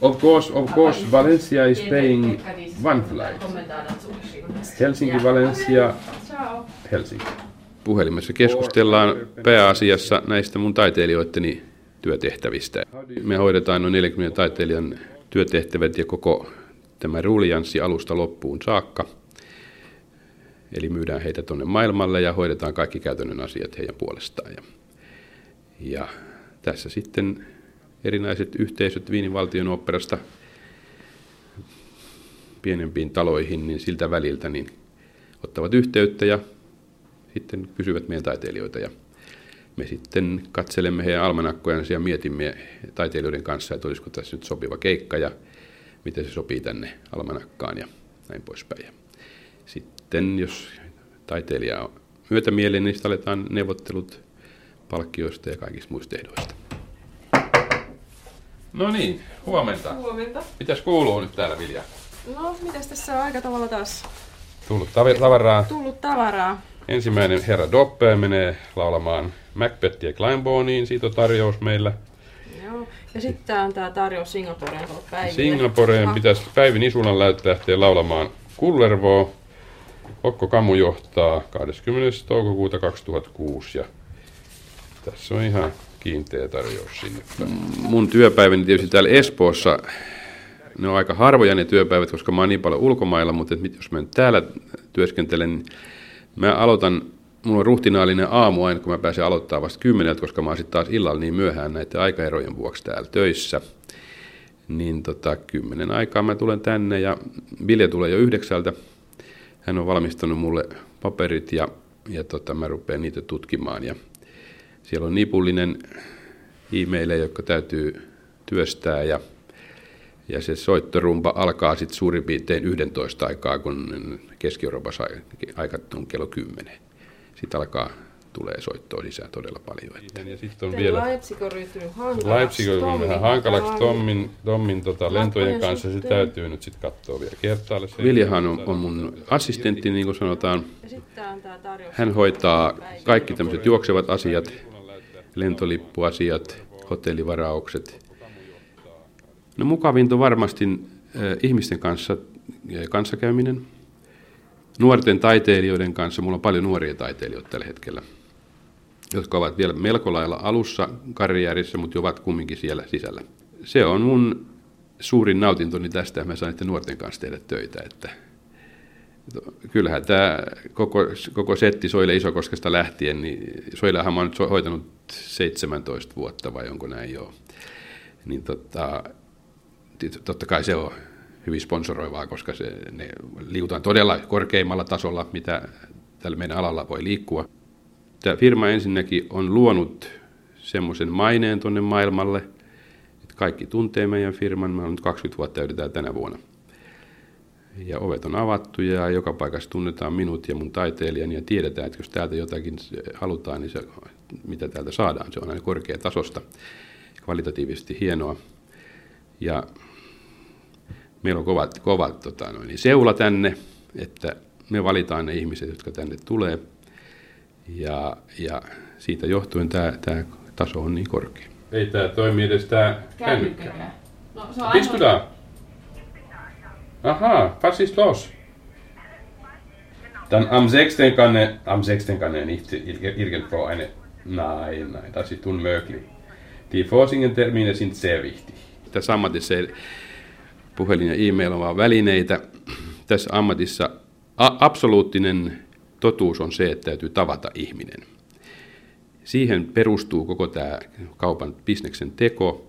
Of course, of course, Valencia is paying one flight. Helsinki, Valencia, Helsinki. Puhelimessa keskustellaan pääasiassa näistä mun taiteilijoitteni työtehtävistä. Me hoidetaan noin 40 taiteilijan työtehtävät ja koko tämä ruulianssi alusta loppuun saakka. Eli myydään heitä tuonne maailmalle ja hoidetaan kaikki käytännön asiat heidän puolestaan. Ja, ja tässä sitten erinäiset yhteisöt Viinin valtion operasta pienempiin taloihin, niin siltä väliltä niin ottavat yhteyttä ja sitten kysyvät meidän taiteilijoita. Ja me sitten katselemme heidän almanakkojansa ja mietimme taiteilijoiden kanssa, että olisiko tässä nyt sopiva keikka ja miten se sopii tänne almanakkaan ja näin poispäin. Ja sitten jos taiteilija on myötämielinen, niin sitten aletaan neuvottelut palkkioista ja kaikista muista ehdoista. No niin, huomenta. Huomenta. Mitäs kuuluu nyt täällä, Vilja? No, mitäs tässä on aika tavalla taas Tullut tav- tavaraa. tullut tavaraa? Ensimmäinen herra Doppe menee laulamaan Macbethia Kleinboniin. Siitä on tarjous meillä. Joo. Ja sitten tää on tää tarjous Singaporeen päiville. Singaporeen Ah, pitäisi Päivi Nisulan lähteä laulamaan Kullervoa. Okko Kamu johtaa 20. toukokuuta 2006 ja tässä on ihan kiinteä tarjous sinne. Mun työpäiväni tietysti täällä Espoossa, ne on aika harvoja ne työpäivät, koska mä oon niin paljon ulkomailla, mutta jos mä nyt täällä työskentelen, niin mä aloitan, mulla on ruhtinaallinen aamu aina, kun mä pääsen aloittaa vasta kymmeneltä, koska mä oon sitten taas illalla niin myöhään näiden aikaerojen vuoksi täällä töissä. Niin tota, kymmenen aikaa mä tulen tänne ja Vilja tulee jo yhdeksältä. Hän on valmistanut mulle paperit ja, ja tota, mä rupean niitä tutkimaan. Ja siellä on nipullinen e-maileja, jotka täytyy työstää ja, ja se soittorumpa alkaa sitten suurin piirtein 11 aikaa, kun Keski-Euroopassa aika on kello 10. Sitten alkaa tulee soittoa lisää todella paljon. Että. Ja sitten on vielä Leipzig on ryhtynyt hankalaksi. Leipzig on Tommin vähän hankalaksi Tommin, Tommin tota, lentojen kanssa. Se täytyy nyt sitten katsoa vielä kertaalle. Viljahan on, on mun assistentti, niin kuin sanotaan. Ja sitten tää on tää tarjous Hän hoitaa kaikki tämmöiset juoksevat asiat, lentolippuasiat, hotellivaraukset. No mukavinta varmasti äh, ihmisten kanssa äh, kanssakäyminen. Nuorten taiteilijoiden kanssa, mulla on paljon nuoria taiteilijoita tällä hetkellä, jotka ovat vielä melko lailla alussa karjäärissä, mutta ovat kumminkin siellä sisällä. Se on mun suurin nautintoni tästä, että mä saan nuorten kanssa tehdä töitä. Että kyllähän tämä koko, koko setti Soile Isokoskesta lähtien, niin Soilehan mä oon nyt hoitanut 17 vuotta vai onko näin joo. Niin tota, totta kai se on hyvin sponsoroivaa, koska se, ne liutaan todella korkeimmalla tasolla, mitä tällä meidän alalla voi liikkua. Tämä firma ensinnäkin on luonut semmoisen maineen tuonne maailmalle, että kaikki tuntee meidän firman. Me on nyt 20 vuotta täydetään tänä vuonna. Ja ovet on avattu ja joka paikassa tunnetaan minut ja mun taiteilijani ja tiedetään, että jos täältä jotakin halutaan, niin se, mitä täältä saadaan, se on aina korkeatasosta, kvalitatiivisesti hienoa. Ja meillä on kovat, kovat tota, noin, niin seula tänne, että me valitaan ne ihmiset, jotka tänne tulee. Ja, ja siitä johtuen tämä, tämä taso on niin korkea. Ei tämä toimi edes tämä kännykkä. No, se on? Aha, was ist los? Dann am 6. kann er, am 6. kann er nicht ir- irgendwo eine, nein, nein, das ist unmöglich. Die Vorsingentermine sind sehr wichtig. Tässä ammatissa puhelin ja e-mail on vaan välineitä. Tässä ammatissa a- absoluuttinen totuus on se, että täytyy tavata ihminen. Siihen perustuu koko tämä kaupan bisneksen teko,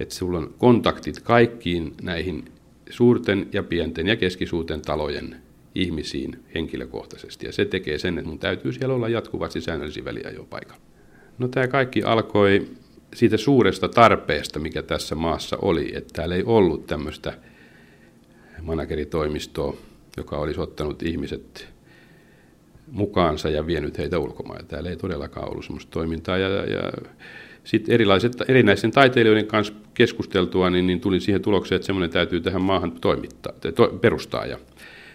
että sulla on kontaktit kaikkiin näihin suurten ja pienten ja keskisuurten talojen ihmisiin henkilökohtaisesti. Ja se tekee sen, että mun täytyy siellä olla jatkuvasti säännöllisin väliajoin paikalla. No tämä kaikki alkoi siitä suuresta tarpeesta, mikä tässä maassa oli, että täällä ei ollut tämmöistä manageritoimistoa, joka olisi ottanut ihmiset mukaansa ja vienyt heitä ulkomaille. Täällä ei todellakaan ollut sellaista toimintaa. Ja, ja sitten erilaiset, erinäisten taiteilijoiden kanssa keskusteltua, niin, niin tulin siihen tulokseen, että semmoinen täytyy tähän maahan toimittaa, to, perustaa. Ja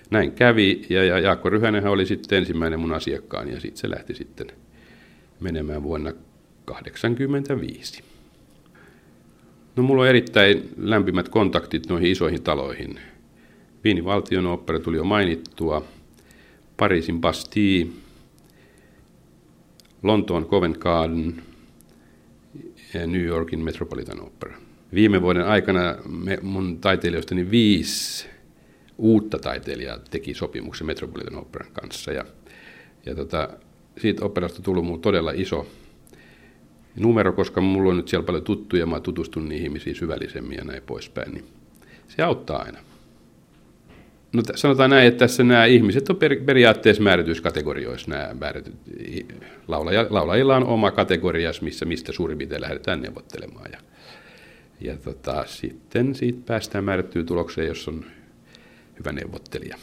näin kävi, ja, ja Jaakko Ryhänenhän oli sitten ensimmäinen mun asiakkaani, ja sitten se lähti sitten menemään vuonna 1985. No mulla on erittäin lämpimät kontaktit noihin isoihin taloihin. Viinin valtion opera tuli jo mainittua, Pariisin Bastille, Lontoon Covent Garden New Yorkin Metropolitan Opera. Viime vuoden aikana me, mun taiteilijoistani viisi uutta taiteilijaa teki sopimuksen Metropolitan Operan kanssa. Ja, ja tota, siitä operasta tullut mulle todella iso numero, koska mulla on nyt siellä paljon tuttuja, mä tutustun niihin ihmisiin syvällisemmin ja näin poispäin, niin se auttaa aina. No sanotaan näin, että tässä nämä ihmiset on per, periaatteessa määrityissä kategorioissa nämä määrityt. Laulaja, laulajilla on oma kategorias, missä, mistä suurin piirtein lähdetään neuvottelemaan. Ja, ja tota, sitten siitä päästään määrättyyn tulokseen, jos on hyvä neuvottelija.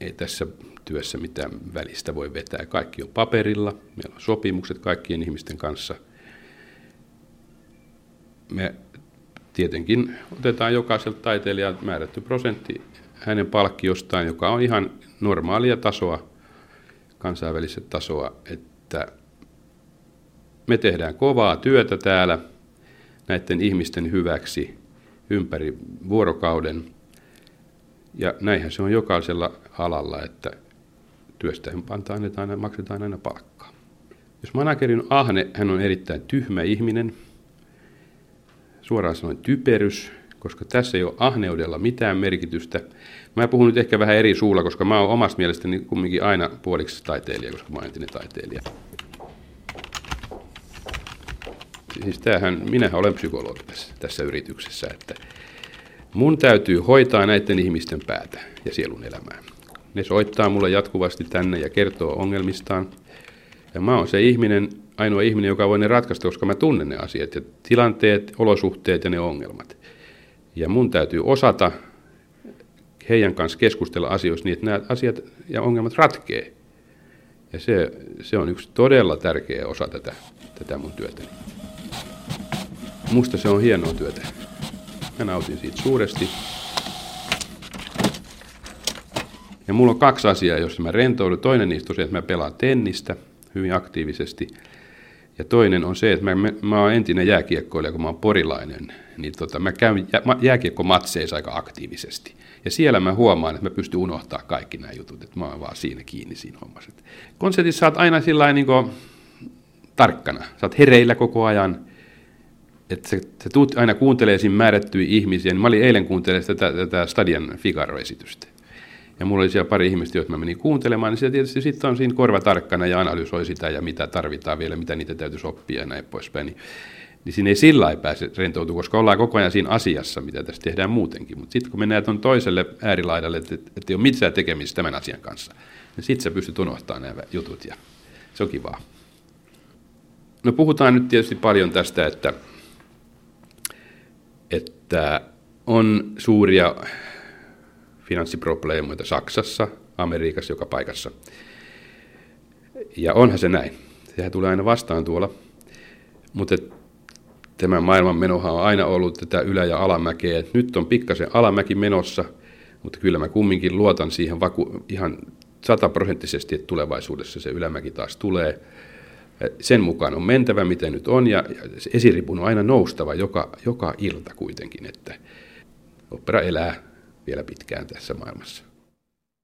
Ei tässä työssä mitään välistä voi vetää. Kaikki on paperilla, meillä on sopimukset kaikkien ihmisten kanssa. Me tietenkin otetaan jokaiselta taiteilijalta määrätty prosentti hänen palkkiostaan, joka on ihan normaalia tasoa, kansainvälistä tasoa, että me tehdään kovaa työtä täällä näiden ihmisten hyväksi ympäri vuorokauden. Ja näinhän se on jokaisella alalla, että työstä annetaan, maksetaan aina palkkaa. Jos managerin ahne, hän on erittäin tyhmä ihminen, suoraan sanoen typerys, koska tässä ei ole ahneudella mitään merkitystä. Mä puhun nyt ehkä vähän eri suulla, koska mä oon omasta mielestäni kumminkin aina puoliksi taiteilija, koska mä oon entinen taiteilija. Siis tämähän, minähän olen psykologi tässä, tässä yrityksessä, että mun täytyy hoitaa näiden ihmisten päätä ja sielun elämää. Ne soittaa mulle jatkuvasti tänne ja kertoo ongelmistaan. Ja mä oon se ihminen, ainoa ihminen, joka voi ne ratkaista, koska mä tunnen ne asiat ja tilanteet, olosuhteet ja ne ongelmat. Ja mun täytyy osata heidän kanssa keskustella asioista niin, että nämä asiat ja ongelmat ratkee. Ja se, se on yksi todella tärkeä osa tätä, tätä mun työtäni. Musta se on hienoa työtä. Mä nautin siitä suuresti. Ja mulla on kaksi asiaa, joissa mä rentoudun. Toinen niistä on se, että mä pelaan tennistä hyvin aktiivisesti. Ja toinen on se, että mä, mä, mä oon entinen jääkiekkoilija, kun mä oon porilainen, niin tota, mä käyn jä, jääkiekkomatseissa aika aktiivisesti. Ja siellä mä huomaan, että mä pystyn unohtaa kaikki nämä jutut, että mä oon vaan siinä kiinni siinä hommassa. Konsertissa sä oot aina sillä niin tarkkana, sä oot hereillä koko ajan, että sä, sä tuut aina kuuntelee siinä määrättyjä ihmisiä. Mä olin eilen kuuntelemaan tätä, tätä Stadian Figaro-esitystä. Ja mulla oli siellä pari ihmistä, joita mä menin kuuntelemaan, niin se tietysti sitten on siinä korva tarkkana ja analysoi sitä ja mitä tarvitaan vielä, mitä niitä täytyisi oppia ja näin poispäin. Niin, niin siinä ei sillä lailla pääse rentoutumaan, koska ollaan koko ajan siinä asiassa, mitä tässä tehdään muutenkin. Mutta sitten kun mennään tuon toiselle äärilaidalle, että, että ei ole mitään tekemistä tämän asian kanssa, niin sitten sä pystyt unohtamaan nämä jutut ja se on kivaa. No puhutaan nyt tietysti paljon tästä, että, että on suuria finanssiprobleemoita Saksassa, Amerikassa, joka paikassa. Ja onhan se näin. Sehän tulee aina vastaan tuolla. Mutta tämä maailman menohan on aina ollut tätä ylä- ja alamäkeä. Nyt on pikkasen alamäki menossa, mutta kyllä mä kumminkin luotan siihen vaku- ihan sataprosenttisesti, että tulevaisuudessa se ylämäki taas tulee. Sen mukaan on mentävä, miten nyt on, ja esiripun on aina noustava joka, joka ilta kuitenkin, että opera elää vielä pitkään tässä maailmassa.